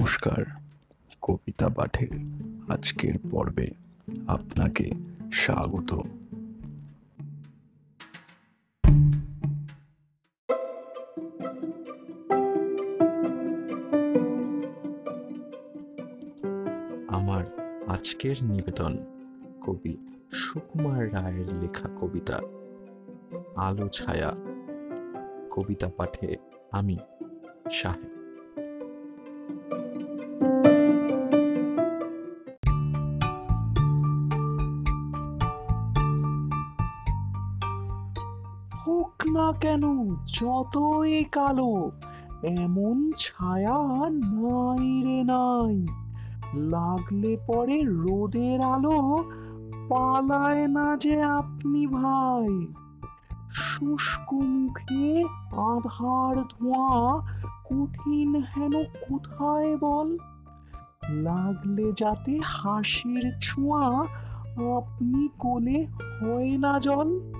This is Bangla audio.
নমস্কার, কবিতা পাঠের আজকের পর্বে আপনাকে স্বাগত। আমার আজকের নিবেদন, কবি সুকুমার রায়ের লেখা কবিতা, আলো ছায়া। কবিতা পাঠে আমি সাহেব। হোক না কেন, যতই কালো, এমন ছায়া নাই রে নাই। লাগলে পরে রোদের আলো পালায় না যে আপনি ভাই। শুষ্ক মুখে আধার ধোঁয়া কঠিন হেন কোথায় বল? লাগলে যাতে হাসির ছোঁয়া আপনি কোলে হয় না জল।